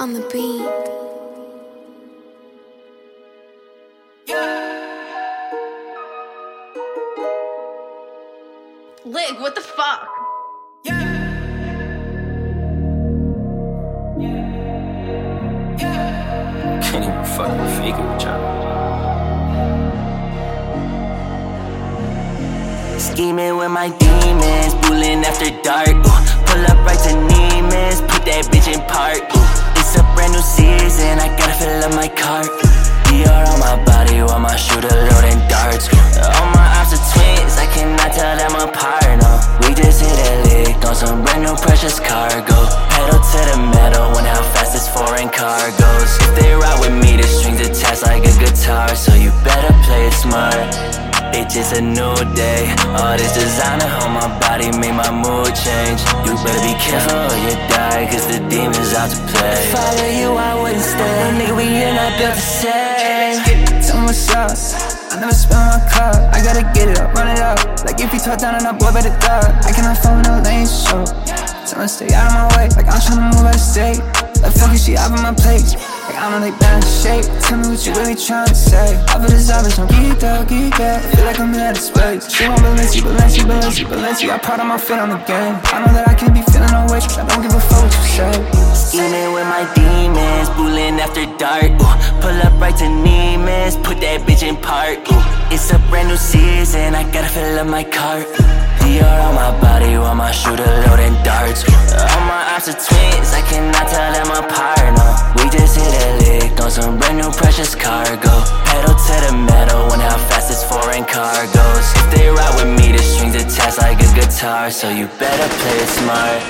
on the beat. Lic, what the fuck? Can't even fucking figure with y'all. Scheming with my demons, bullying after dark. Ooh, pull up right to Nemus, while my shooter loading darts. All my ops are twins, I cannot tell them apart. No, we just hit a lick on some brand new precious cargo. Pedal to the metal when how fast this foreign car goes. If they ride with me, the strings attached like a guitar, so you better play it smart. It's just a new day. All this designer on my body made my mood change. You better be careful or you die, cause the demon's out to play. Follow you, I wouldn't stay. Nigga, we are not built the same. Up. I never spill my cup. I gotta get it up, run it up. Like if you talk down on I boy, better dog. I cannot follow no lanes, so tell me stay out of my way. Like I'm tryna move out of state. Like fuck she out of my plate? Like I know they bad in shape. Tell me what you really tryna say. Off of zombies, I'm geeked out, geeked out. Feel like I'm in outer space. She want Balenci, Balenci, Balenci, Balenci. I'm proud of my fit on the game. I know that I can't be feeling no way. I don't give a fuck what you say. Scheming with my demons, bullying after dark. Ooh, up right to Nemus, put that bitch in park. Ooh, it's a brand new season, I gotta fill up my cart. DR on my body while my shooter loading darts. Uh, all my ops are twins, I cannot tell them apart. No, we just hit a lick on some brand new precious cargo. Pedal to the metal when how fast this foreign car goes. If they ride with me, the strings attached like a guitar, so you better play it smart.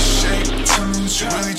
shape. Tell me what you really